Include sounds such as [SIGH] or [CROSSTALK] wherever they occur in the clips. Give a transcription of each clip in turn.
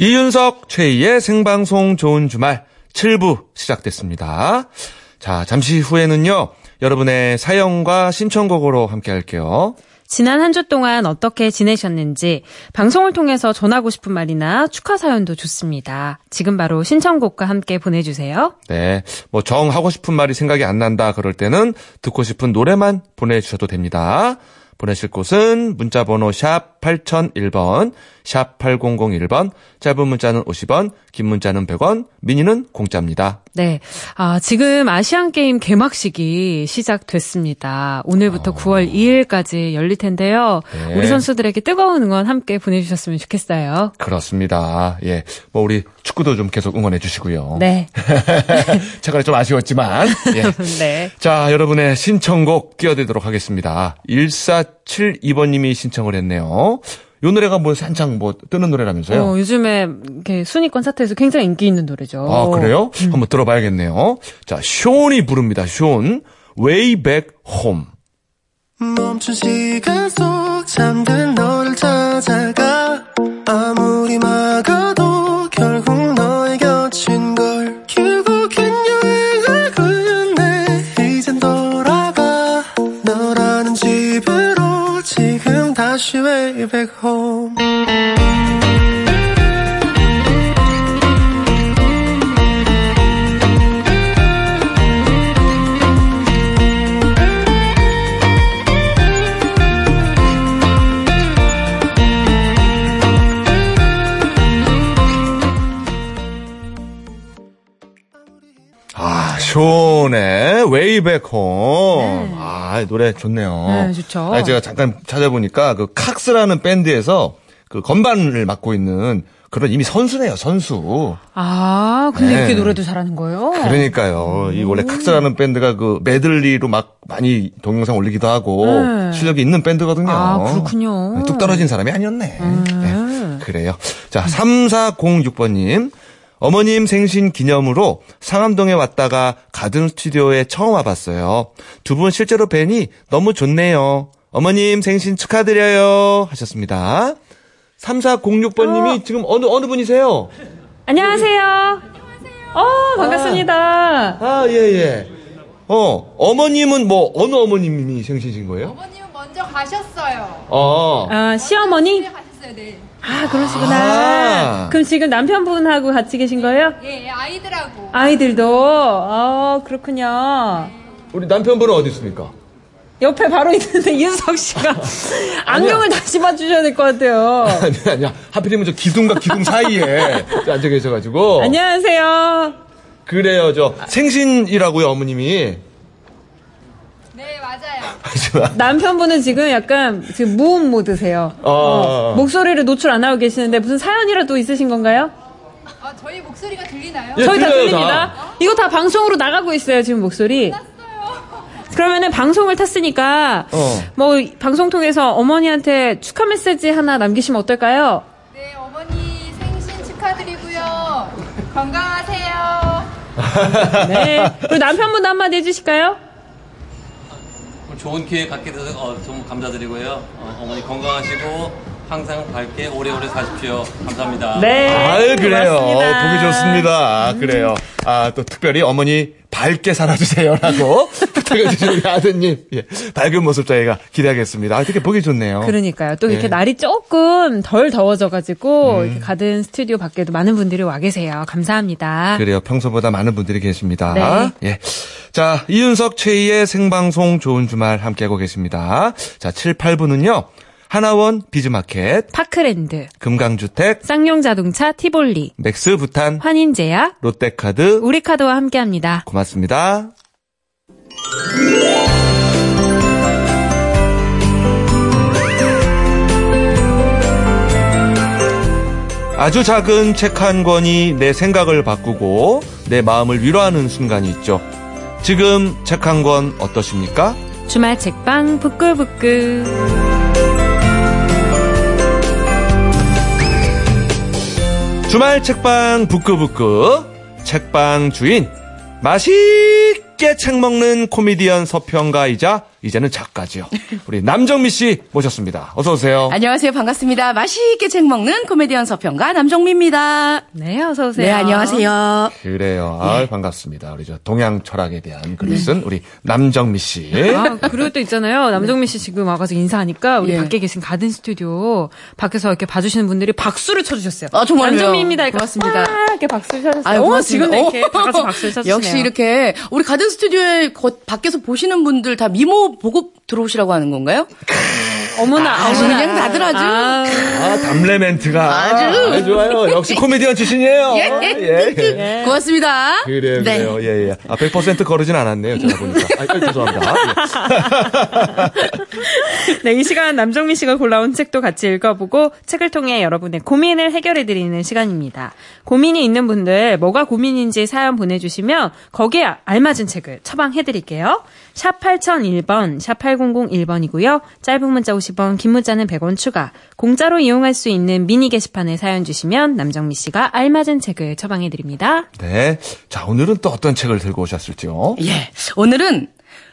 이윤석 최희의 생방송 좋은 주말 7부 시작됐습니다. 자, 잠시 후에는요, 여러분의 사연과 신청곡으로 함께 할게요. 지난 한 주 동안 어떻게 지내셨는지 방송을 통해서 전하고 싶은 말이나 축하 사연도 좋습니다. 지금 바로 신청곡과 함께 보내주세요. 네. 뭐, 정 하고 싶은 말이 생각이 안 난다. 그럴 때는 듣고 싶은 노래만 보내주셔도 됩니다. 보내실 곳은 문자번호 샵 8001번, 샵 8001번, 짧은 문자는 50원, 긴 문자는 100원, 미니는 공짜입니다. 네. 아, 지금 아시안게임 개막식이 시작됐습니다. 오늘부터 9월 2일까지 열릴 텐데요. 네. 우리 선수들에게 뜨거운 응원 함께 보내주셨으면 좋겠어요. 그렇습니다. 예. 뭐, 우리 축구도 좀 계속 응원해 주시고요. 네. [LAUGHS] 최근에 좀 아쉬웠지만, 예. [LAUGHS] 네. 자, 여러분의 신청곡 띄워드리도록 하겠습니다. 1472번님이 신청을 했네요. 요 노래가 뭐 한창 뭐 뜨는 노래라면서요? 어, 요즘에 이렇게 순위권 차트에서 굉장히 인기 있는 노래죠. 아, 그래요? 한번 들어봐야겠네요. 자, 쇼온이 부릅니다. 쇼온. Way Back Home. 멈춘 시간 속 잠든 너를 찾아가 아무리 막아도 결국 지금 다시 way back home 아, Back Home. 아, 이 노래 좋네요. 네, 좋죠. 아니, 제가 잠깐 찾아보니까 그 칵스라는 밴드에서 그 건반을 맡고 있는 그런 이미 선수네요, 선수. 아, 근데 네. 이렇게 노래도 잘하는 거예요? 그러니까요. 이 원래 칵스라는 밴드가 그 메들리로 막 많이 동영상 올리기도 하고 네. 실력이 있는 밴드거든요. 아, 그렇군요. 뚝 떨어진 사람이 아니었네. 음. 네, 그래요. 자, 3406번님. 어머님 생신 기념으로 상암동에 왔다가 가든 스튜디오에 처음 와봤어요. 두 분 실제로 뵈니 너무 좋네요. 어머님 생신 축하드려요. 하셨습니다. 3406번님이 지금 어느, 어느 분이세요? 안녕하세요. 어, 반갑습니다. 아, 예, 예. 어, 어머님은 뭐, 어느 어머님이 생신이신 거예요? 어머님은 먼저 가셨어요. 어. 아, 시어머니? 가셨어요, 네. 아, 그러시구나. 아. 그럼 지금 남편분하고 같이 계신 거예요? 예, 예, 아이들하고. 아이들도? 어, 그렇군요. 우리 남편분은 어디 있습니까? 옆에 바로 있는데 윤석 씨가 [LAUGHS] 안경을 다시 봐주셔야 될 것 같아요. 아니, 아니야. 하필이면 저 기둥과 기둥 사이에 앉아 계셔가지고. 안녕하세요. 그래요, 저, 생신이라고요, 어머님이. 하지만. [LAUGHS] 남편분은 지금 약간 지금 무음 모드세요. 어. 목소리를 노출 안 하고 계시는데 무슨 사연이라도 있으신 건가요? 아, 저희 목소리가 들리나요? 예, 저희 다 들려요, 들립니다. 이거 다 방송으로 나가고 있어요, 지금 목소리. 그러면은 방송을 탔으니까 어. 뭐 방송 통해서 어머니한테 축하 메시지 하나 남기시면 어떨까요? 네, 어머니 생신 축하드리고요. 건강하세요. [LAUGHS] 네. 그리고 남편분도 한마디 해주실까요? 좋은 기회 갖게 돼서 어, 좀 감사드리고요. 어, 머니 건강하시고 항상 밝게 오래오래 사십시오. 감사합니다. 네. 아유, 그래요. 고맙습니다. 보기 좋습니다. 그래요. 아, 또 특별히 어머니 밝게 살아주세요라고 [LAUGHS] 부탁해 주신 우리 아드님. 예, 밝은 모습 저희가 기대하겠습니다. 아, 되게 보기 좋네요. 그러니까요. 또 이렇게 네. 날이 조금 덜 더워져가지고 음. 이렇게 가든 스튜디오 밖에도 많은 분들이 와 계세요. 감사합니다. 그래요. 평소보다 많은 분들이 계십니다. 네. 예. 자, 이윤석 최희의 생방송 좋은 주말 함께하고 계십니다. 자, 7, 8부는요. 하나원 비즈마켓, 파크랜드, 금강주택, 쌍용자동차 티볼리, 맥스부탄, 환인제야 롯데카드, 우리카드와 함께합니다. 고맙습니다. 아주 작은 책 한 권이 내 생각을 바꾸고 내 마음을 위로하는 순간이 있죠. 지금 책 한 권 어떠십니까? 주말 책방 북구북구. 주말 책방 부끄부끄 책방 주인 맛있게 책 먹는 코미디언 서평가이자 이제는 작가지요. 우리 남정미 씨 모셨습니다. 어서 오세요. 안녕하세요. 반갑습니다. 맛있게 책 먹는 코미디언 서평가 남정미입니다. 네, 어서 오세요. 네, 안녕하세요. 그래요. 아, 반갑습니다. 우리 저 동양 철학에 대한 글을 쓴 우리 남정미 씨. 아, 그리고 또 있잖아요. 남정민 씨 지금 와가지고 인사하니까 우리 예. 밖에 계신 가든 스튜디오 밖에서 이렇게 봐주시는 분들이 박수를 쳐주셨어요. 아, 정말요? 남정민입니다. 이렇게 고맙습니다. 와, 이렇게 박수를 쳐주셨어요. 어, 고맙습니다. 지금도 이렇게 어. 다 같이 박수를 쳐주시네요. 역시 이렇게 우리 가든 스튜디오에 거- 밖에서 보시는 분들 다 미모 보고 들어오시라고 하는 건가요? 어머나, 아주 어머나. 그냥 다들 아주. 아, 아, 담레 멘트가. 아주. 아, 좋아요. 역시 코미디언 출신이에요. [LAUGHS] 예. 예. 고맙습니다. 그래요, 네. 그래요. 예, 예. 아, 100% 거르진 않았네요. 제가 보니까. 아, 아, 죄송합니다. 예. [LAUGHS] 네, 이 시간 남정민 씨가 골라온 책도 같이 읽어보고 책을 통해 여러분의 고민을 해결해드리는 시간입니다. 고민이 있는 분들 뭐가 고민인지 사연 보내주시면 거기에 알맞은 책을 처방해드릴게요. 샵 8001번, 샵 8001번이고요. 짧은 문자 50원, 긴 문자는 100원 추가. 공짜로 이용할 수 있는 미니 게시판에 사연 주시면 남정미 씨가 알맞은 책을 처방해 드립니다. 네. 자, 오늘은 또 어떤 책을 들고 오셨을지요? 예. 오늘은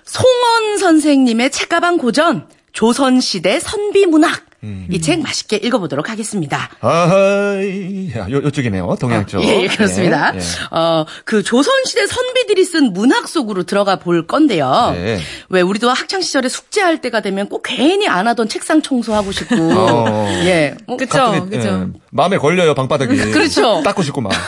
송원 선생님의 책가방 고전 조선시대 선비문학 음. 이책 맛있게 읽어보도록 하겠습니다. 야, 요, 요쪽이네요. 동양 쪽. 예, 예, 그렇습니다. 예, 예. 어, 그 조선시대 선비들이 쓴 문학 속으로 들어가 볼 건데요. 네. 왜 우리도 학창 시절에 숙제할 때가 되면 꼭 괜히 안 하던 책상 청소하고 싶고. 어. 예. 뭐, 그쵸, 가끔이, 그쵸. 예, 마음에 걸려요, 방바닥이. [LAUGHS] 그렇죠. 닦고 싶고 막. 한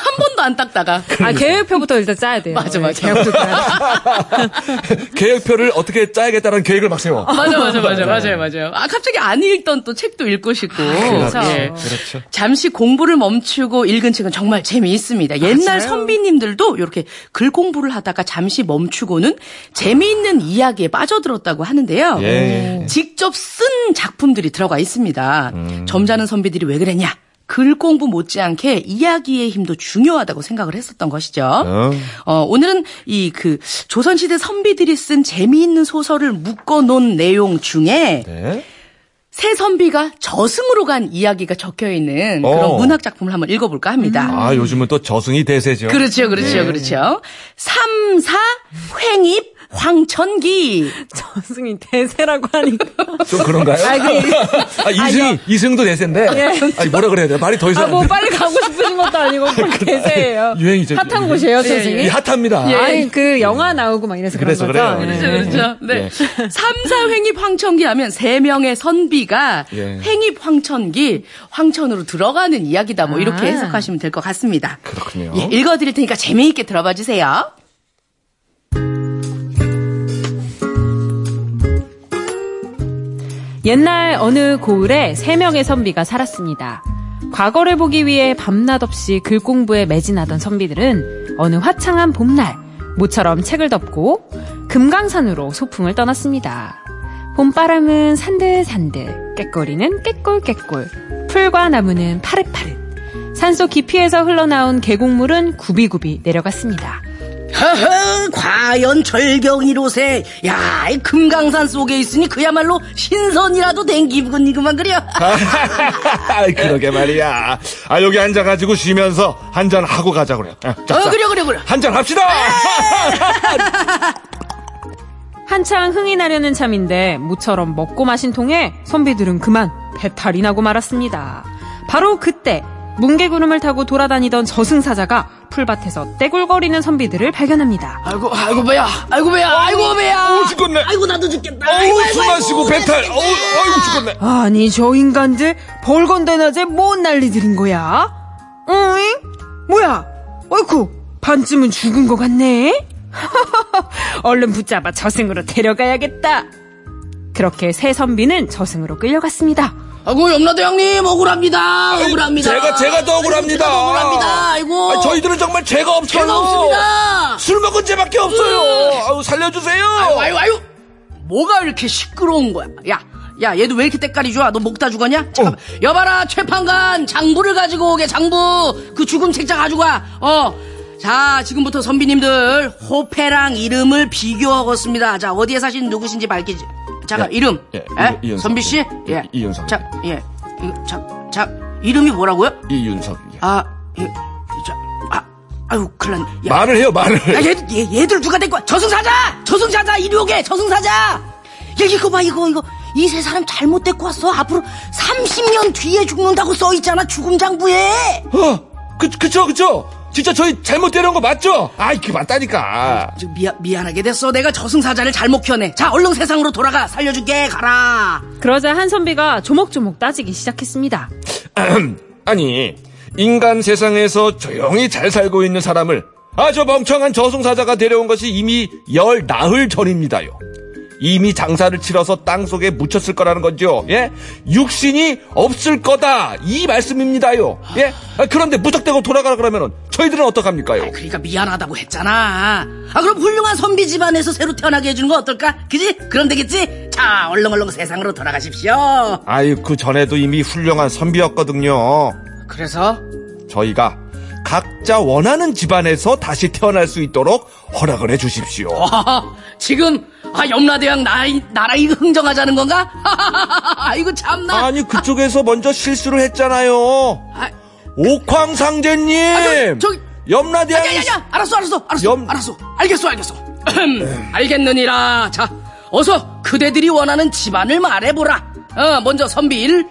안 닦다가. 아, 계획표부터 일단 짜야 돼요. 맞아, 맞아. 네, 계획표. [LAUGHS] 계획표를 어떻게 짜야겠다는 계획을 막 세워. 맞아, 맞아, 맞아, 맞아요, 맞아요. 아, 갑자기 안 읽던 또 책도 읽고 싶고. 그렇죠. 예. 그렇죠. 잠시 공부를 멈추고 읽은 책은 정말 재미있습니다. 옛날 선비님들도 이렇게 글 공부를 하다가 잠시 멈추고는 재미있는 이야기에 빠져들었다고 하는데요. 예. 직접 쓴 작품들이 들어가 있습니다. 점잖은 선비들이 왜 그랬냐? 글 공부 못지않게 이야기의 힘도 중요하다고 생각을 했었던 것이죠. 어. 어, 오늘은 이 그 조선시대 선비들이 쓴 재미있는 소설을 묶어 놓은 내용 중에 네. 새 선비가 저승으로 간 이야기가 적혀 있는 그런 어. 문학 작품을 한번 읽어볼까 합니다. 아, 요즘은 또 저승이 대세죠. 그렇죠, 그렇죠, 네. 그렇죠. 삼사 횡입 황천기. [LAUGHS] 저승이 대세라고 하니까. 좀 그런가요? 아, 그- [LAUGHS] 아, 이승, 이승도 대세인데. 아니, 뭐라 그래야 돼요? 말이 더 이상. 아, 뭐 빨리 가고 싶으신 것도 아니고 꼭 [LAUGHS] 대세예요. 유행이죠. 핫한 곳이에요, 저승이. 이 핫합니다. 아니, 그 영화 나오고 막 이래서 그래서 그런 거죠. 그래요. 예. 그렇죠, 그렇죠. 네. 예. 삼사 횡입 황천기 하면 세 명의 선비가 예. 횡입 황천기, 황천으로 들어가는 이야기다. 뭐 이렇게 아. 해석하시면 될 것 같습니다. 그렇군요. 예, 읽어드릴 테니까 재미있게 들어봐 주세요. 옛날 어느 고을에 세 명의 선비가 살았습니다. 과거를 보기 위해 밤낮 없이 글 공부에 매진하던 선비들은 어느 화창한 봄날 모처럼 책을 덮고 금강산으로 소풍을 떠났습니다. 봄바람은 산들산들, 꾀꼬리는 꾀꼴꾀꼴, 풀과 나무는 파릇파릇, 산속 깊이에서 흘러나온 계곡물은 굽이굽이 내려갔습니다. 허허, 과연 절경이로세. 야, 이 금강산 속에 있으니 그야말로 신선이라도 댕기군이구만 그려. [LAUGHS] 그러게 말이야. 아, 여기 앉아가지고 쉬면서 한잔 하고 가자 그래. 자, 어, 자, 그래, 그래, 그래. 한잔 합시다. [LAUGHS] 한창 흥이 나려는 참인데 모처럼 먹고 마신 통에 선비들은 그만 배탈이 나고 말았습니다. 바로 그때 뭉게구름을 타고 돌아다니던 저승사자가 풀밭에서 떼굴거리는 선비들을 발견합니다. 아이고, 아이고, 배야. 아이고, 배야. 아이고, 배야. 어우, 죽겠네. 아이고, 나도 죽겠다. 어우, 아이고, 아이고, 숨 마시고 아이고, 배탈. 나 어우, 죽겠네. 어이구, 죽겠네. 아니 저 인간들 벌건대 낮에 뭔 난리들인 거야? 어잉? 뭐야? 어이쿠 반쯤은 죽은 것 같네? [LAUGHS] 얼른 붙잡아 저승으로 데려가야겠다. 그렇게 새 선비는 저승으로 끌려갔습니다. 아이고, 염라대왕님, 억울합니다. 억울합니다. 제가, 제가 더 억울합니다. 제가 더 억울합니다. 아이고. 아, 저희들은 정말 죄가 없어요. 죄가 없습니다. 술 먹은 죄밖에 없어요. 아유, 살려주세요. 아유, 아유, 아유. 뭐가 이렇게 시끄러운 거야? 야, 야, 얘도 왜 이렇게 때깔이 좋아? 너 먹다 죽었냐? 잠깐만. 여봐라, 최판관! 장부를 가지고 오게, 장부! 그 죽음 책자 가지고 와! 어. 자, 지금부터 선비님들, 호패랑 이름을 비교하겠습니다. 자, 어디에 사신 누구신지 밝히지. 잠깐, 예, 이름. 예, 에? 이- 이윤석. 선비씨? 예, 예. 이윤석. 자, 예. 이거, 자, 자, 이름이 뭐라고요? 이윤석. 아, 예. 자, 아, 아유, 큰일 났네. 야, 말을 해요, 말을. 야, 얘, 얘, 얘들 누가 데리고 와? 저승사자! 저승사자! 이리 오게! 저승사자! 야, 이거 봐, 이거, 이거. 이 세 사람 잘못 데리고 왔어. 앞으로 30년 뒤에 죽는다고 써있잖아, 죽음 장부에! 어, 그, 그쵸, 그쵸. 진짜 저희 잘못 데려온 거 맞죠? 아이, 그 맞다니까. 저 미안, 미안하게 됐어. 내가 저승사자를 잘못 켜내. 자, 얼른 세상으로 돌아가. 살려줄게. 가라. 그러자 한 선비가 조목조목 따지기 시작했습니다. 아니, 인간 세상에서 조용히 잘 살고 있는 사람을 아저 멍청한 저승사자가 데려온 것이 이미 열 나흘 전입니다요. 이미 장사를 치러서 땅 속에 묻혔을 거라는 거죠. 예? 육신이 없을 거다. 이 말씀입니다요. 예? 아, 그런데 무턱대고 돌아가라 그러면은 저희들은 어떡합니까요? 그러니까 미안하다고 했잖아. 아, 그럼 훌륭한 선비 집안에서 새로 태어나게 해주는 거 어떨까? 그지? 그럼 되겠지? 자, 얼른 세상으로 돌아가십시오. 아이, 그 전에도 이미 훌륭한 선비였거든요. 그래서? 저희가 각자 원하는 집안에서 다시 태어날 수 있도록 허락을 해 주십시오. 아, 지금, 아, 염라대왕 나이, 나라 이거 흥정하자는 건가? [LAUGHS] 이거 참나. 아니 그쪽에서 먼저 실수를 했잖아요. 아, 옥황상제님. 아, 저, 저기- 염라대왕이 야, 야, 야, 알았어, 알았어, 알았어, 염- 알았어, 알겠어, 알겠어. [CLEARS THROAT] 알겠느니라. 자, 어서 그대들이 원하는 집안을 말해보라. 어, 먼저 선비 일.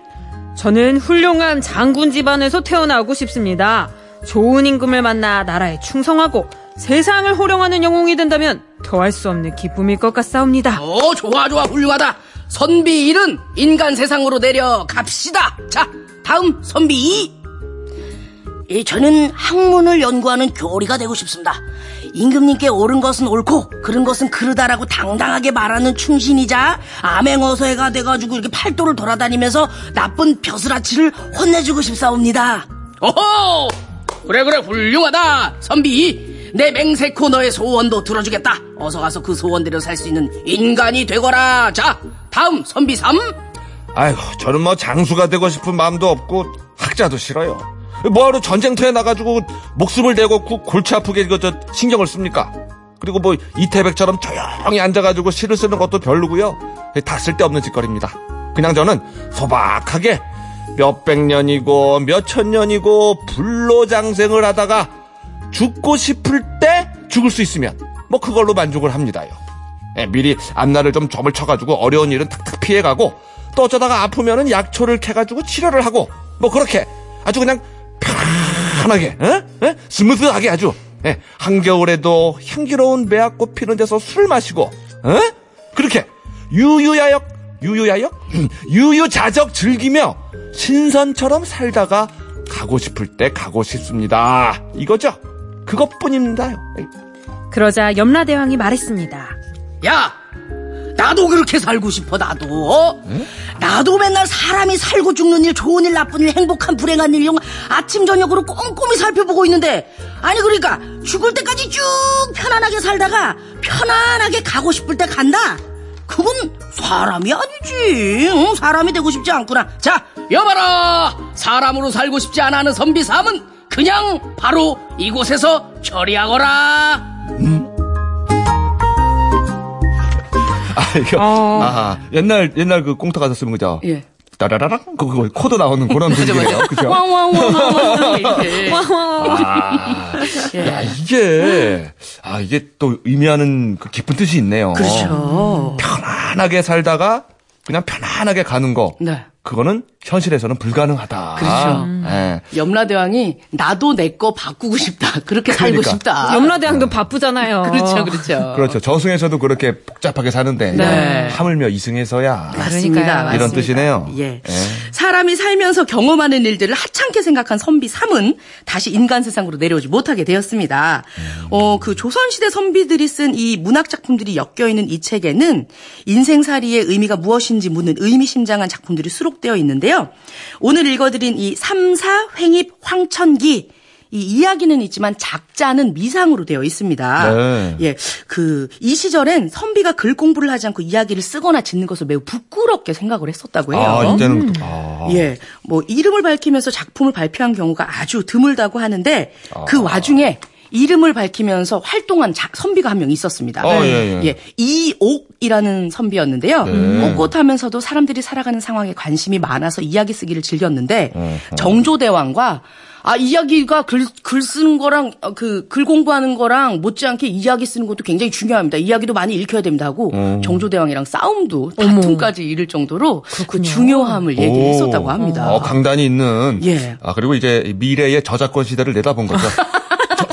저는 훌륭한 장군 집안에서 태어나고 싶습니다. 좋은 임금을 만나 나라에 충성하고 세상을 호령하는 영웅이 된다면 더할 수 없는 기쁨일 것 같사옵니다. 오, 좋아, 좋아, 훌륭하다. 선비 1은 인간 세상으로 내려갑시다. 자, 다음 선비 2. 예, 저는 학문을 연구하는 교리가 되고 싶습니다. 임금님께 옳은 것은 옳고 그른 것은 그르다라고 당당하게 말하는 충신이자 암행어서해가 돼가지고 이렇게 팔도를 돌아다니면서 나쁜 벼슬아치를 혼내주고 싶사옵니다. 오호! 그래 그래 훌륭하다 선비 2. 내 맹세코 너의 소원도 들어주겠다. 어서 가서 그 소원대로 살 수 있는 인간이 되거라. 자, 다음 선비 3. 아이고 저는 뭐 장수가 되고 싶은 마음도 없고 학자도 싫어요. 뭐하러 전쟁터에 나가지고 목숨을 그 골치 아프게 저 신경을 씁니까? 그리고 뭐 이태백처럼 조용히 앉아가지고 시를 쓰는 것도 별로고요. 다 쓸데없는 짓거리입니다. 그냥 저는 소박하게 몇백 년이고 몇천 년이고 불로장생을 하다가 죽고 싶을 때 죽을 수 있으면 뭐 그걸로 만족을 합니다요. 예, 미리 앞날을 좀 점을 쳐가지고 어려운 일은 탁탁 피해가고 또 어쩌다가 아프면은 약초를 캐가지고 치료를 하고 뭐 그렇게 아주 그냥 편하게 에? 에? 스무스하게 아주 예, 한겨울에도 향기로운 매화꽃 피는 데서 술을 마시고 에? 그렇게 유유야역 유유야역 [CLEARS THROAT] 유유자적 즐기며 신선처럼 살다가 가고 싶을 때 가고 싶습니다 이거죠 그것뿐입니다요 그러자 염라대왕이 말했습니다. 야, 나도 그렇게 살고 싶어, 나도. 어? 나도 맨날 사람이 살고 죽는 일, 좋은 일, 나쁜 일, 행복한, 불행한 일, 이런 거 아침, 저녁으로 꼼꼼히 살펴보고 있는데, 아니, 그러니까, 죽을 때까지 쭉 편안하게 살다가, 편안하게 가고 싶을 때 간다? 그건 사람이 아니지. 응? 사람이 되고 싶지 않구나. 자, 여봐라! 사람으로 살고 싶지 않아 하는 선비 삼은 그냥 바로 이곳에서 처리하거라. 아, 이거, 어. 아, 옛날, 옛날 그 꽁트 가서 쓰는 거죠? 예. 따라라랑? 그, 그거, 코드 나오는 그런 분위기네요. 그죠? 왕왕왕왕 이렇게. 아, 야, 이게, 아, 이게 또 의미하는 그 깊은 뜻이 있네요. 그렇죠. 편안하게 살다가 그냥 편안하게 가는 거. 네. 그거는 현실에서는 불가능하다. 그렇죠. 예. 염라대왕이 나도 내 거 바꾸고 싶다. 그렇게 살고 그러니까. 싶다. 염라대왕도 바쁘잖아요. 그렇죠, 그렇죠. 그렇죠. 저승에서도 그렇게 복잡하게 사는데 네. 하물며 이승에서야 맞습니다. 이런 맞습니다. 뜻이네요. 예. 예. 사람이 살면서 경험하는 일들을 하찮게 생각한 선비 삼은 다시 인간 세상으로 내려오지 못하게 되었습니다. 어, 그 조선시대 선비들이 쓴 이 문학 작품들이 엮여 있는 이 책에는 인생살이의 의미가 무엇인지 묻는 의미심장한 작품들이 수록되어 있는데요. 오늘 읽어드린 이 삼사 횡입 황천기 이 이야기는 있지만 작자는 미상으로 되어 있습니다. 네. 예, 그 이 시절엔 선비가 글 공부를 하지 않고 이야기를 쓰거나 짓는 것을 매우 부끄럽게 생각을 했었다고 해요. 아, 이때는 아. 예, 뭐 이름을 밝히면서 작품을 발표한 경우가 아주 드물다고 하는데 아. 그 와중에 이름을 밝히면서 활동한 자- 선비가 한 명 있었습니다. 어, 예, 예. 이옥이라는 선비였는데요. 네. 꼿꼿하면서도 사람들이 살아가는 상황에 관심이 많아서 이야기 쓰기를 즐겼는데 어, 정조대왕과 아 이야기가 글, 글 쓰는 거랑 어, 그글 공부하는 거랑 못지않게 이야기 쓰는 것도 굉장히 중요합니다. 이야기도 많이 읽혀야 됩니다 하고 어. 정조대왕이랑 싸움도 다툼까지 이를 정도로 그 중요함을 얘기했었다고 합니다. 어, 강단이 있는. 예. 아, 그리고 이제 미래의 저작권 시대를 내다본 거죠. [LAUGHS]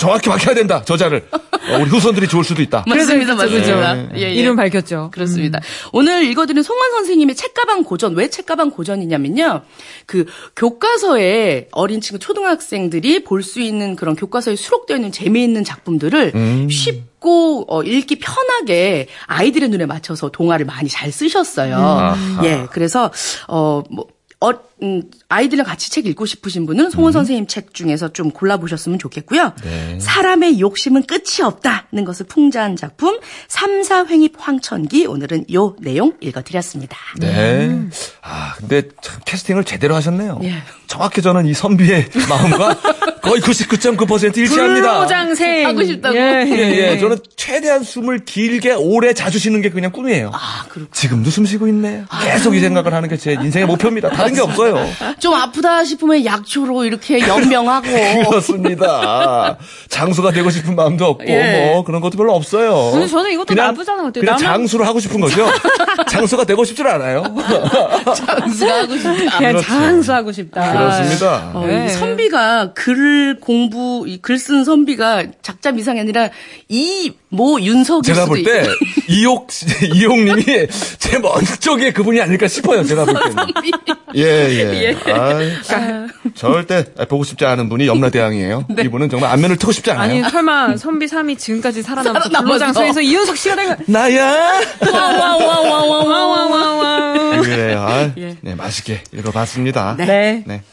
저- 정확히 밝혀야 된다, 저자를. 어, 우리 후손들이 좋을 수도 있다. 맞습니다. 맞습니다. 예, 예. 이름 밝혔죠. 그렇습니다. 오늘 읽어드린 송환 선생님의 책가방 고전, 왜 책가방 고전이냐면요. 그 교과서에 어린 친구, 초등학생들이 볼 수 있는 그런 교과서에 수록되어 있는 재미있는 작품들을 쉽고 어, 읽기 편하게 아이들의 눈에 맞춰서 동화를 많이 잘 쓰셨어요. 예, 그래서, 어, 뭐, 어, 음, 아이들이랑 같이 책 읽고 싶으신 분은 송원 선생님 책 중에서 좀 골라보셨으면 좋겠고요. 사람의 욕심은 끝이 없다는 것을 풍자한 작품 삼사횡입 황천기 오늘은 요 내용 읽어드렸습니다. 네. 아, 근데 참 캐스팅을 제대로 하셨네요. 예. 정확히 저는 이 선비의 [LAUGHS] 마음과 거의 99.9% 일치합니다. 불로장생 하고 싶다고? 예, 예. 저는 최대한 숨을 길게 오래 자주 쉬는 게 그냥 꿈이에요. 아, 그렇고. 지금도 숨 쉬고 있네. 계속 이 생각을 하는 게 제 인생의 목표입니다. 다른 게 없어요. 좀 아프다 싶으면 약초로 이렇게 연명하고. [LAUGHS] 그렇습니다. 장수가 되고 싶은 마음도 없고 예. 뭐 그런 것도 별로 없어요. 근데 저는 이것도 나쁘지 않은 것 같아요. 그냥 장수를 하고 싶은 거죠. [LAUGHS] 장수가 되고 싶질 않아요. [LAUGHS] 장수가 하고 싶다. 그냥 그렇죠. 장수하고 싶다. 그렇습니다. 어, 네. 이 선비가 글 공부, 글 쓴 선비가 작자 미상이 아니라 이 모 윤석일 제가 수도 볼 때. [LAUGHS] 이옥 이옥님이 제 먼쪽에 그분이 아닐까 싶어요. 제가 볼 때는. 예 예. [LAUGHS] 아, 절대 보고 싶지 않은 분이 염라대왕이에요. 이분은 정말 안면을 트고 싶지 않아요. 아니 설마 선비 3이 지금까지 살아남아서 살아남아서. 불로장생에서 이윤석 씨가 된 거. 나야. 와와와와 와 와 와. 그래요. 아, 네 맛있게 읽어봤습니다. 네. 네.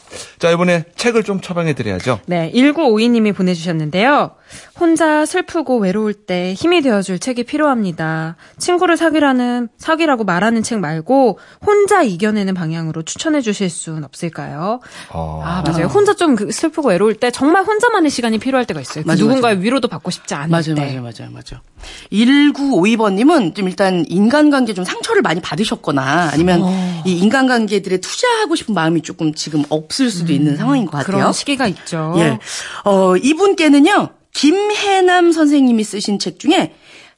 자 이번에 책을 좀 처방해 드려야죠. 네, 1952님이 보내주셨는데요. 혼자 슬프고 외로울 때 힘이 되어줄 책이 필요합니다. 친구를 사귀라는, 사귀라고 말하는 책 말고, 혼자 이겨내는 방향으로 추천해 주실 순 없을까요? 어. 아, 맞아요. 혼자 좀그 슬프고 외로울 때 정말 혼자만의 시간이 필요할 때가 있어요. 그 맞아요, 누군가의 위로도 받고 싶지 않을 맞아요, 때. 맞아요, 맞아요, 맞아요. 1952번님은 좀 일단 인간관계 좀 상처를 많이 받으셨거나 아니면 어. 이 인간관계들에 투자하고 싶은 마음이 조금 지금 없을 수도 있는 상황인 것 같아요. 음, 그런 시기가 있죠. 예. 어, 이분께는요, 김해남 선생님이 쓰신 책 중에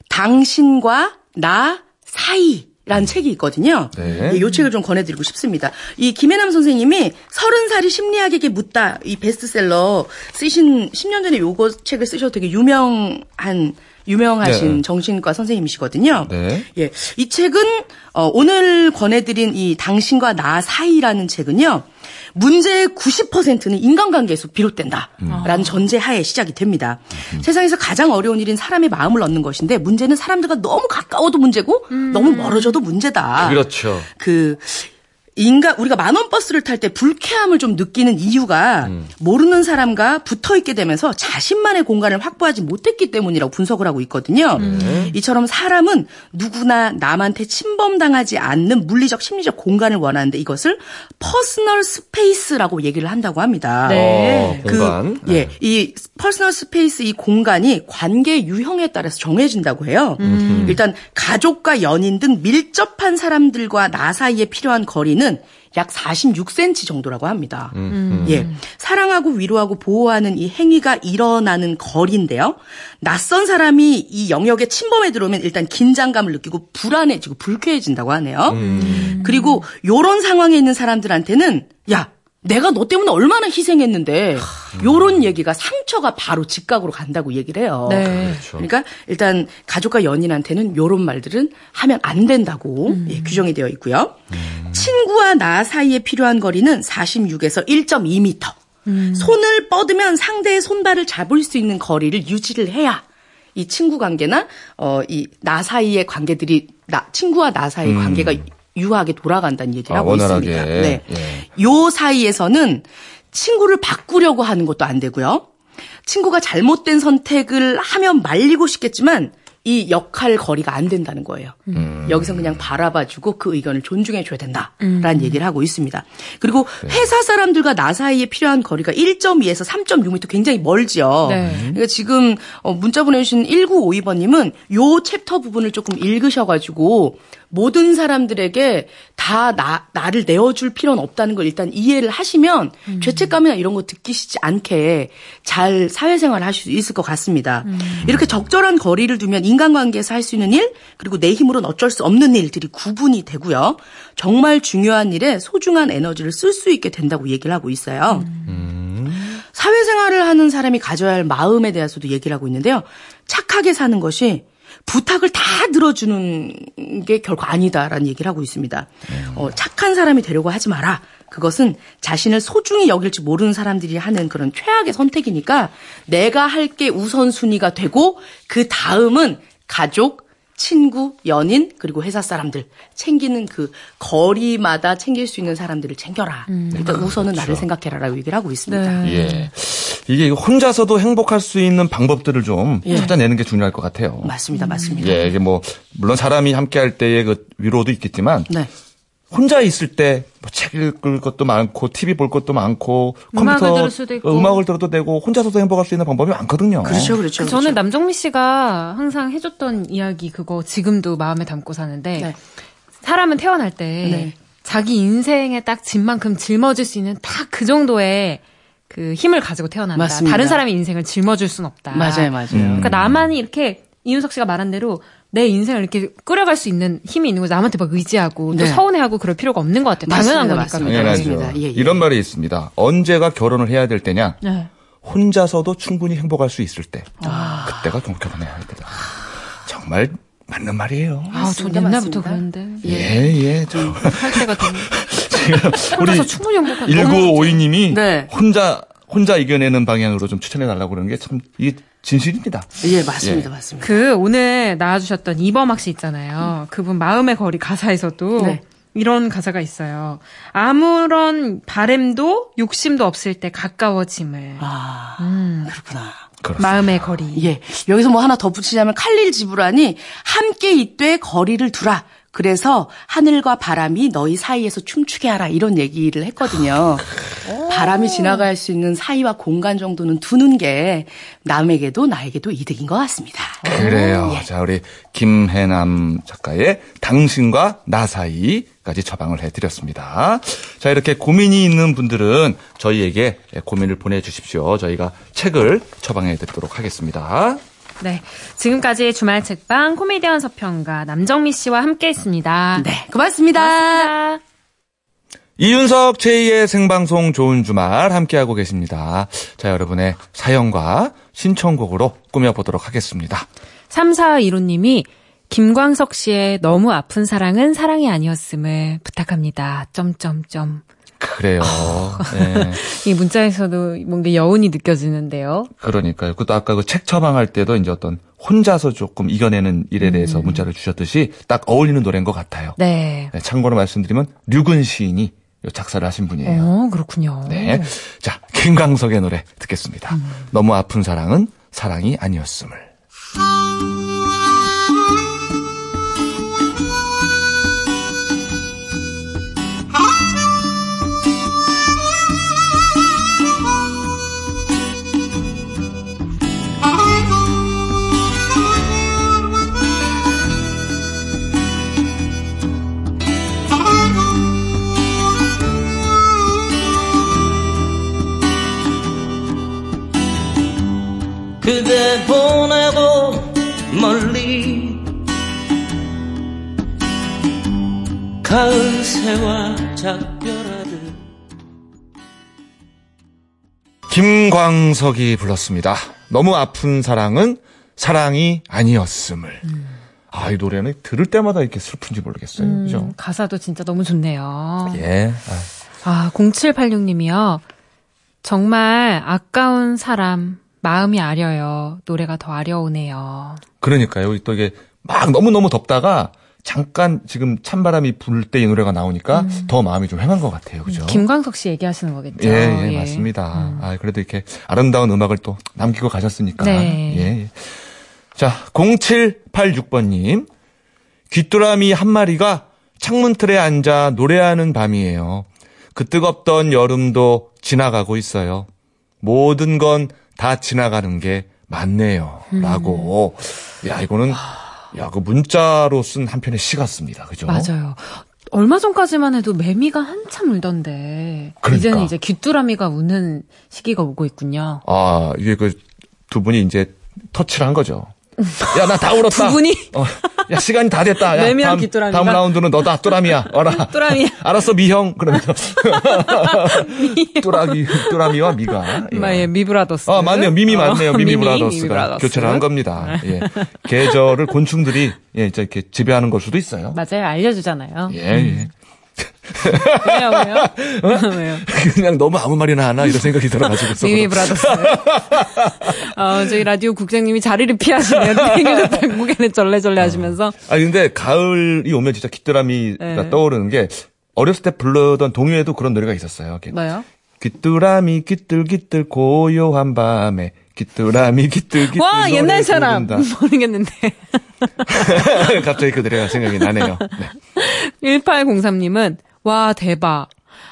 당신과 나 사이. 라는 책이 있거든요. 네. 예, 이 책을 좀 권해드리고 싶습니다. 이 김해남 선생님이 서른 살이 심리학에게 묻다 이 베스트셀러 쓰신 10년 전에 요거 책을 쓰셔도 되게 유명한 유명하신 네. 정신과 선생님이시거든요. 네. 예, 이 책은 어, 오늘 권해드린 이 당신과 나 사이라는 책은요. 문제의 90%는 인간관계에서 비롯된다라는 전제하에 시작이 됩니다. 세상에서 가장 어려운 일인 사람의 마음을 얻는 것인데 문제는 사람들과 너무 가까워도 문제고 너무 멀어져도 문제다. 그렇죠. 그 인간 우리가 만원 버스를 탈 때 불쾌함을 좀 느끼는 이유가 음. 모르는 사람과 붙어 있게 되면서 자신만의 공간을 확보하지 못했기 때문이라고 분석을 하고 있거든요. 네. 이처럼 사람은 누구나 남한테 침범당하지 않는 물리적 심리적 공간을 원하는데 이것을 personal space라고 얘기를 한다고 합니다. 네. 어, 공간. 그, 예, 이 personal space 이 공간이 관계 유형에 따라서 정해진다고 해요. 일단 가족과 연인 등 밀접한 사람들과 나 사이에 필요한 거리는 약 46cm 정도라고 합니다. 예. 사랑하고 위로하고 보호하는 이 행위가 일어나는 거리인데요. 낯선 사람이 이 영역에 침범해 들어오면 일단 긴장감을 느끼고 불안해지고 불쾌해진다고 하네요. 그리고 요런 상황에 있는 사람들한테는 야, 내가 너 때문에 얼마나 희생했는데 요런 얘기가 상처가 바로 직각으로 간다고 얘기를 해요. 네. 그렇죠. 그러니까 일단 가족과 연인한테는 요런 말들은 하면 안 된다고 예, 규정이 되어 있고요. 친구와 나 사이에 필요한 거리는 46에서 1.2m. 손을 뻗으면 상대의 손발을 잡을 수 있는 거리를 유지를 해야 이 친구 관계나 어 이 나 사이의 관계들이 나 친구와 나 사이의 관계가 유하게 돌아간다는 얘기를 아, 하고 원활하게. 있습니다. 네. 예. 요 사이에서는 친구를 바꾸려고 하는 것도 안 되고요. 친구가 잘못된 선택을 하면 말리고 싶겠지만 이 역할 거리가 안 된다는 거예요. 여기서 그냥 바라봐주고 그 의견을 존중해줘야 된다라는 얘기를 하고 있습니다. 그리고 회사 사람들과 나 사이에 필요한 거리가 1.2에서 3.6m 굉장히 멀지요. 네. 그러니까 지금 어, 문자 보내주신 1952번님은 요 챕터 부분을 조금 읽으셔가지고 모든 사람들에게 다 나, 나를 내어줄 필요는 없다는 걸 일단 이해를 하시면 죄책감이나 이런 거 느끼시지 않게 잘 사회생활을 하실 수 있을 것 같습니다. 이렇게 적절한 거리를 두면 인간관계에서 할 수 있는 일 그리고 내 힘으로는 어쩔 수 없는 일들이 구분이 되고요. 정말 중요한 일에 소중한 에너지를 쓸 수 있게 된다고 얘기를 하고 있어요. 사회생활을 하는 사람이 가져야 할 마음에 대해서도 얘기를 하고 있는데요. 착하게 사는 것이 부탁을 다 들어주는 게 결코 아니다라는 얘기를 하고 있습니다. 어, 착한 사람이 되려고 하지 마라. 그것은 자신을 소중히 여길지 모르는 사람들이 하는 그런 최악의 선택이니까 내가 할 게 우선순위가 되고 그 다음은 가족, 친구, 연인, 그리고 회사 사람들 챙기는 그 거리마다 챙길 수 있는 사람들을 챙겨라. 일단 우선은 나를 생각해라라고 얘기를 하고 있습니다. 네. 예. 이게 혼자서도 행복할 수 있는 방법들을 좀 예. 찾아내는 게 중요할 것 같아요. 맞습니다, 맞습니다. 예, 이게 뭐 물론 사람이 함께 할 때의 그 위로도 있겠지만 네. 혼자 있을 때뭐책 읽을 것도 많고 TV 볼 것도 많고 음악을 컴퓨터 들을 수도 있고. 어, 음악을 들어도 되고 혼자서도 행복할 수 있는 방법이 많거든요. 그렇죠, 그렇죠. 저는 그렇죠. 남정미 씨가 항상 해줬던 이야기 그거 지금도 마음에 담고 사는데 네. 사람은 태어날 때 네. 자기 인생에 딱 짐만큼 짊어질 수 있는 딱 그 정도의 그 힘을 가지고 태어난다. 맞습니다. 다른 사람의 인생을 짊어질 순 없다. 맞아요, 맞아요. 그러니까 나만이 이렇게 이윤석 씨가 말한 대로 내 인생을 이렇게 끌어갈 수 있는 힘이 있는 거 남한테 막 의지하고 또 네. 서운해하고 그럴 필요가 없는 것 같아요. 당연한 맞습니다, 거니까. 맞습니다. 당연하죠. 맞습니다. 예, 예. 이런 말이 있습니다. 언제가 결혼을 해야 될 때냐? 네. 혼자서도 충분히 행복할 수 있을 때. 아. 그때가 경- 결혼해야 할 때다. 정말 맞는 말이에요. 아, 전 맞습니다, 옛날부터 맞습니다. 그랬는데 예, 예. 저 할 때가 되면 [LAUGHS] 지금 우리 혼자서 충분히 행복한 1952님이 네. 혼자 혼자 이겨내는 방향으로 좀 추천해 달라고 그러는 게 참 이게 진실입니다. 예, 맞습니다, 예. 맞습니다. 그 오늘 나와주셨던 이범학 씨 있잖아요. 그분 마음의 거리 가사에서도 네. 이런 가사가 있어요. 아무런 바램도 욕심도 없을 때 가까워짐을 아, 음, 그렇구나. 그렇습니다. 마음의 거리. 예. 여기서 뭐 하나 덧붙이자면 칼릴 지브란이 함께 있되 거리를 두라. 그래서 하늘과 바람이 너희 사이에서 춤추게 하라 이런 얘기를 했거든요. 바람이 지나갈 수 있는 사이와 공간 정도는 두는 게 남에게도 나에게도 이득인 것 같습니다. 그래요. 예. 자, 우리 김해남 작가의 당신과 나 사이 까지 처방을 해드렸습니다. 자, 이렇게 고민이 있는 분들은 저희에게 고민을 보내주십시오. 저희가 책을 처방해드리도록 하겠습니다. 네. 지금까지 주말 책방 코미디언 서평가 남정미 씨와 함께 했습니다. 네, 고맙습니다. 고맙습니다. 이윤석 제2의 생방송 좋은 주말 함께하고 계십니다. 자, 여러분의 사연과 신청곡으로 꾸며보도록 하겠습니다. 3415님이 김광석 씨의 너무 아픈 사랑은 사랑이 아니었음을 부탁합니다. 점점점. 그래요. [LAUGHS] 네. 이 문자에서도 뭔가 여운이 느껴지는데요. 그러니까요. 그것도 아까 그 책 처방할 때도 이제 어떤 혼자서 조금 이겨내는 일에 대해서 문자를 주셨듯이 딱 어울리는 노래인 것 같아요. 네. 네, 참고로 말씀드리면 류근 시인이 요 작사를 하신 분이에요. 어, 그렇군요. 네. 자, 김광석의 노래 듣겠습니다. 너무 아픈 사랑은 사랑이 아니었음을. 가을 새와 작별하듯 김광석이 불렀습니다. 너무 아픈 사랑은 사랑이 아니었음을. 아, 이 노래는 들을 때마다 이렇게 슬픈지 모르겠어요. 그죠? 음, 가사도 진짜 너무 좋네요. 예. 아, 아, 0786님이요. 정말 아까운 사람, 마음이 아려요. 노래가 더 아려우네요. 그러니까요. 또 이게 막 너무너무 덥다가 잠깐 지금 찬바람이 불 때 이 노래가 나오니까 더 마음이 좀 행한 것 같아요. 그죠? 음. 김광석 씨 얘기하시는 거겠죠. 예, 예, 맞습니다. 아, 그래도 이렇게 아름다운 음악을 또 남기고 가셨으니까. 네. 예, 예. 자, 0786번님. 귀뚜라미 한 마리가 창문 틀에 앉아 노래하는 밤이에요. 그 뜨겁던 여름도 지나가고 있어요. 모든 건 다 지나가는 게 맞네요. 라고. 야, 이거는, 야, 그 문자로 쓴 한 편의 시 같습니다. 그죠? 맞아요. 얼마 전까지만 해도 매미가 한참 울던데 그러니까. 이제는 이제 귀뚜라미가 우는 시기가 오고 있군요. 아, 이게 그 두 분이 이제 터치를 한 거죠. 야, 나 다 울었다. 두 분이? 어, 야, 시간이 다 됐다. 야, 매미랑 다음? 다음 라운드는 너다. 뚜라미야. 어라. [LAUGHS] 뚜라미야. [LAUGHS] 알았어, 미형. 그러면서. [LAUGHS] 뚜라미, 뚜라미와 미가. 예. 마, 예, 미brothers. 아, 맞네요. 미미 맞네요. 어, 미미, brothers가. 교체를 한 겁니다. 예. 계절을 곤충들이 예, 이제 이렇게 지배하는 걸 수도 있어요. 맞아요. 알려주잖아요. 예, 예. 왜요, 왜요? 왜요? 그냥 너무 아무 말이나 하나 이런 생각이 들어가지고. 미미 브라더스. [LAUGHS] 어, 저희 라디오 국장님이 자리를 피하시네요. [LAUGHS] 땡겨졌다 고개는 절레절레 하시면서. 아 근데 가을이 오면 진짜 귀뚜라미가 네. 떠오르는 게 어렸을 때 부르던 동요에도 그런 노래가 있었어요. 뭐요? 귀뚜라미 귀뚤귀뚤 고요한 밤에 귀뚜라미 귀뚤귀뚤 와, 옛날 사람. 부른다. [LAUGHS] 모르겠는데. [LAUGHS] 갑자기 그 노래가 생각이 나네요. 네. 1803님은, 와, 대박.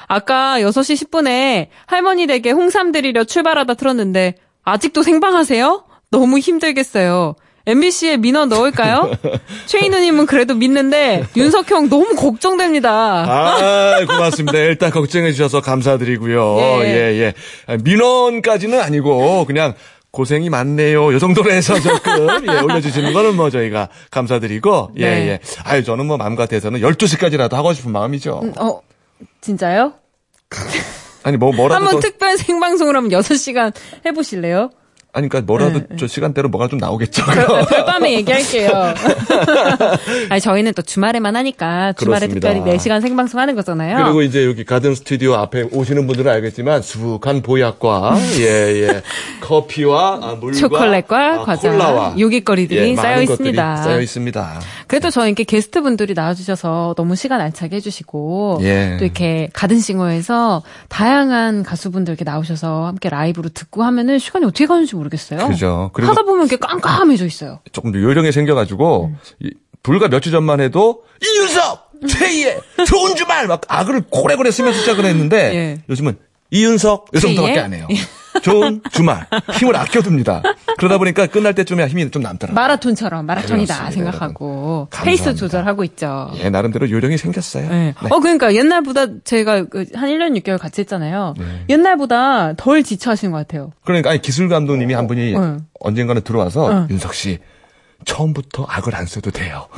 아까 6시 10분에 할머니 댁에 홍삼 드리려 출발하다 틀었는데, 아직도 생방하세요? 너무 힘들겠어요. MBC에 민원 넣을까요? [LAUGHS] 최인우님은 그래도 믿는데, 윤석 형 너무 걱정됩니다. 아, 고맙습니다. 일단 걱정해 주셔서 감사드리고요. 예. 예, 예. 아, 민원까지는 아니고 그냥 고생이 많네요. 요 정도로 해서 조금 예, 올려주시는 거는 뭐 저희가 감사드리고 예, 네. 예. 아유, 저는 뭐 마음 같아서는 12시까지라도 하고 싶은 마음이죠. 어, 진짜요? 아니, 뭐, 뭐라도. 한번 더- 특별 생방송을 하면 6시간 해보실래요? 아니, 그러니까 뭐라도 네, 저 시간대로 뭐가 좀 나오겠죠. 별- 별밤에 [LAUGHS] 얘기할게요. [LAUGHS] 아니, 저희는 또 주말에만 하니까 주말에 그렇습니다. 특별히 4시간 생방송 하는 거잖아요. 그리고 이제 여기 가든 스튜디오 앞에 오시는 분들은 알겠지만 수북한 보약과 [LAUGHS] 예, 예. 커피와 아, 물과 초콜릿과 아, 과자, 콜라와 요깃거리들이 예, 쌓여 있습니다. 쌓여 있습니다. 그래도 저희 이렇게 게스트분들이 나와 주셔서 너무 시간 알차게 해 주시고 예. 또 이렇게 가든 싱어에서 다양한 가수분들 이렇게 나오셔서 함께 라이브로 듣고 하면은 시간이 어떻게 가는지 모르겠어요. 그죠. 그리고 하다 보면 이렇게 깜깜해져 있어요. 조금 더 요령이 생겨가지고 음. 이, 불과 몇 주 전만 해도 이윤석 최희의 좋은 주말 막 악을 고래고래 쓰면서 시작을 했는데 예. 요즘은 이윤석 최희의? 안 해요. 좋은 주말 힘을 아껴둡니다. 그러다 보니까 끝날 때쯤에 힘이 좀 남더라고요. 마라톤처럼 마라톤이다 생각하고 여러분. 페이스 감사합니다. 조절하고 있죠. 예, 나름대로 요령이 생겼어요. 네. 네. 어, 그러니까 옛날보다 제가 그한 1년 6개월 같이 했잖아요. 네. 옛날보다 덜 지쳐하신 것 같아요. 그러니까 아니 기술 감독님이 한 분이 어. 언젠가는 들어와서 어. 윤석 씨 처음부터 악을 안 써도 돼요. [LAUGHS]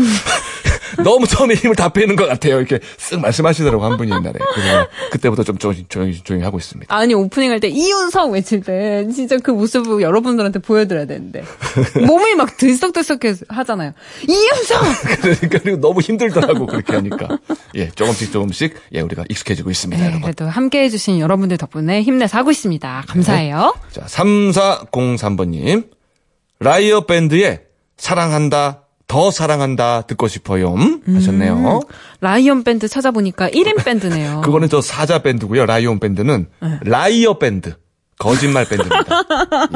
너무 처음에 힘을 다 빼는 것 같아요. 이렇게 쓱 말씀하시더라고 한 분이 옛날에. 그래서 그때부터 좀 조용히, 조용히, 조용히 하고 있습니다. 아니 오프닝 할 때 이윤석 외칠 때 진짜 그 모습을 여러분들한테 보여드려야 되는데 몸이 막 들썩들썩 하잖아요. 이윤석 [LAUGHS] 그러니까 그리고 너무 힘들더라고 그렇게 하니까. 예, 조금씩 조금씩 예 우리가 익숙해지고 있습니다, 네, 여러분. 그래도 함께 해 주신 여러분들 덕분에 힘내서 하고 있습니다. 감사해요. 자, 3403번님. 라이어 밴드의 사랑한다, 더 사랑한다 듣고 싶어요. 하셨네요. 라이언 밴드 찾아보니까 1인 밴드네요. [LAUGHS] 그거는 저 사자 밴드고요. 라이온 밴드는 라이어 밴드. 거짓말 밴드입니다.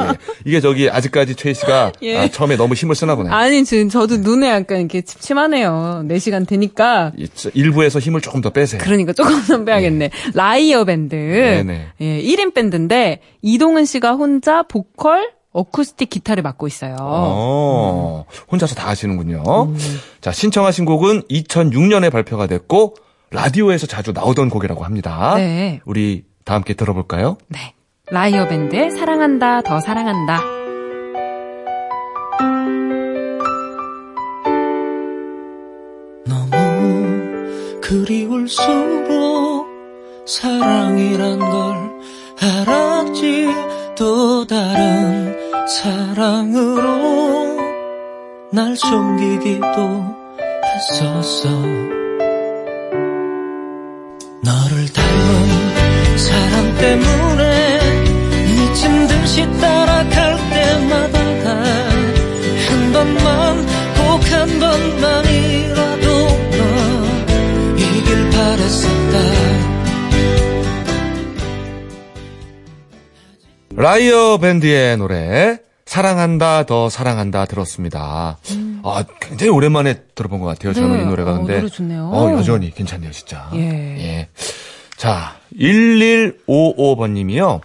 [LAUGHS] 예. 이게 저기 아직까지 최희 씨가 [LAUGHS] 예. 아, 처음에 너무 힘을 쓰나 보네요. 아니 지금 저도 눈에 약간 이렇게 침침하네요. 4시간 되니까 이- 저 일부에서 힘을 조금 더 빼세요. 그러니까 조금 더 빼야겠네. 라이어 밴드. 네네. 예, 1인 밴드인데 이동은 씨가 혼자 보컬, 어쿠스틱 기타를 맡고 있어요. 어, 혼자서 다 하시는군요. 음. 자, 신청하신 곡은 2006년에 발표가 됐고 라디오에서 자주 나오던 곡이라고 합니다. 네. 우리 다 함께 들어볼까요? 네. 라이어 밴드의 사랑한다, 더 사랑한다. 너무 그리울수록 사랑이란 걸 알았지 또 다른 사랑으로 날 숨기기도 했었어 너를 닮은 사람 때문에 라이어 밴드의 노래 사랑한다 더 사랑한다 들었습니다. 아 굉장히 오랜만에 들어본 것 같아요. 저는 네, 이 노래가 어, 근데 노래 좋네요. 어, 여전히 괜찮네요, 진짜. 예. 자 1155번 님이요.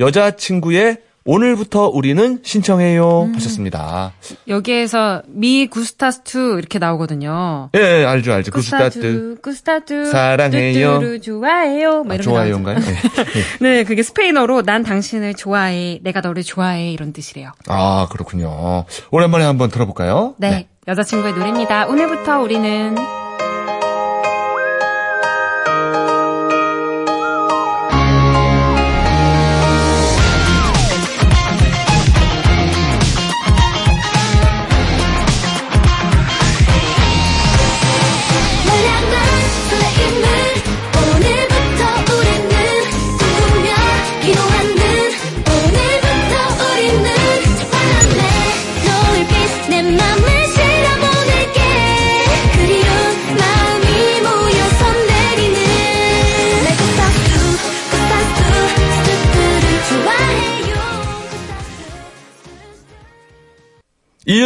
여자친구의 오늘부터 우리는 신청해요 음. 하셨습니다. 여기에서 me gustas tú 이렇게 나오거든요. 예, 예, 알죠, 알죠. gustas tú. gustas tú, 사랑해요. 뚜뚜루, 좋아해요. 막 아, 거 좋아요인가요? 예. [LAUGHS] 네, 그게 스페인어로 난 당신을 좋아해, 내가 너를 좋아해 이런 뜻이래요. 아, 그렇군요. 오랜만에 한번 들어볼까요? 네, 여자친구의 노래입니다. 오늘부터 우리는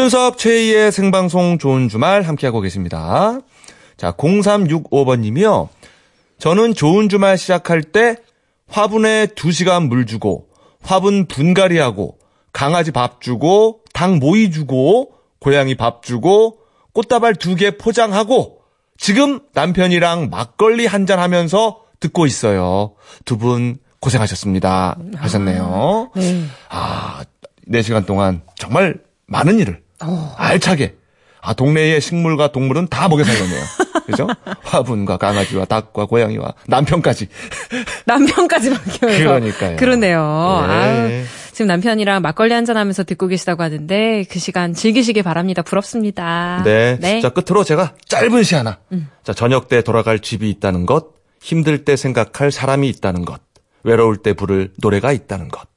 이윤석 최희의 생방송 좋은 주말 함께하고 계십니다. 자, 0365번님이요. 저는 좋은 주말 시작할 때 화분에 2시간 물 주고, 화분 분갈이 하고, 강아지 밥 주고, 닭 모이 주고, 고양이 밥 주고, 꽃다발 2개 포장하고, 지금 남편이랑 막걸리 한잔 하면서 듣고 있어요. 두 분 고생하셨습니다. 하셨네요. 네. 아, 4시간 동안 정말 많은 일을 알차게. 아, 동네의 식물과 동물은 다 먹여 살렸네요. [LAUGHS] 그죠? 화분과 강아지와 닭과 고양이와 남편까지. 남편까지 바뀌어서 그러니까요. 그러네요. 예. 아유, 지금 남편이랑 막걸리 한잔하면서 듣고 계시다고 하는데 그 시간 즐기시길 바랍니다. 부럽습니다. 네. 자, 끝으로 제가 짧은 시 하나. 자, 저녁 때 돌아갈 집이 있다는 것, 힘들 때 생각할 사람이 있다는 것, 외로울 때 부를 노래가 있다는 것.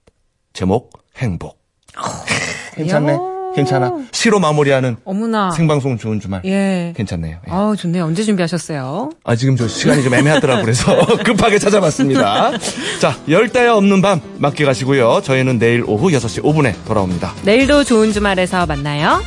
제목, 행복. [LAUGHS] 괜찮네. 야. 괜찮아. 시로 마무리하는 어머나. 생방송 좋은 주말. 예. 괜찮네요. 예. 아우 좋네요. 언제 준비하셨어요? 아, 지금 저 시간이 좀 애매하더라고 그래서 [LAUGHS] 급하게 찾아봤습니다. 자, 열다야 없는 밤 맞게 가시고요. 저희는 내일 오후 6시 5분에 돌아옵니다. 내일도 좋은 주말에서 만나요.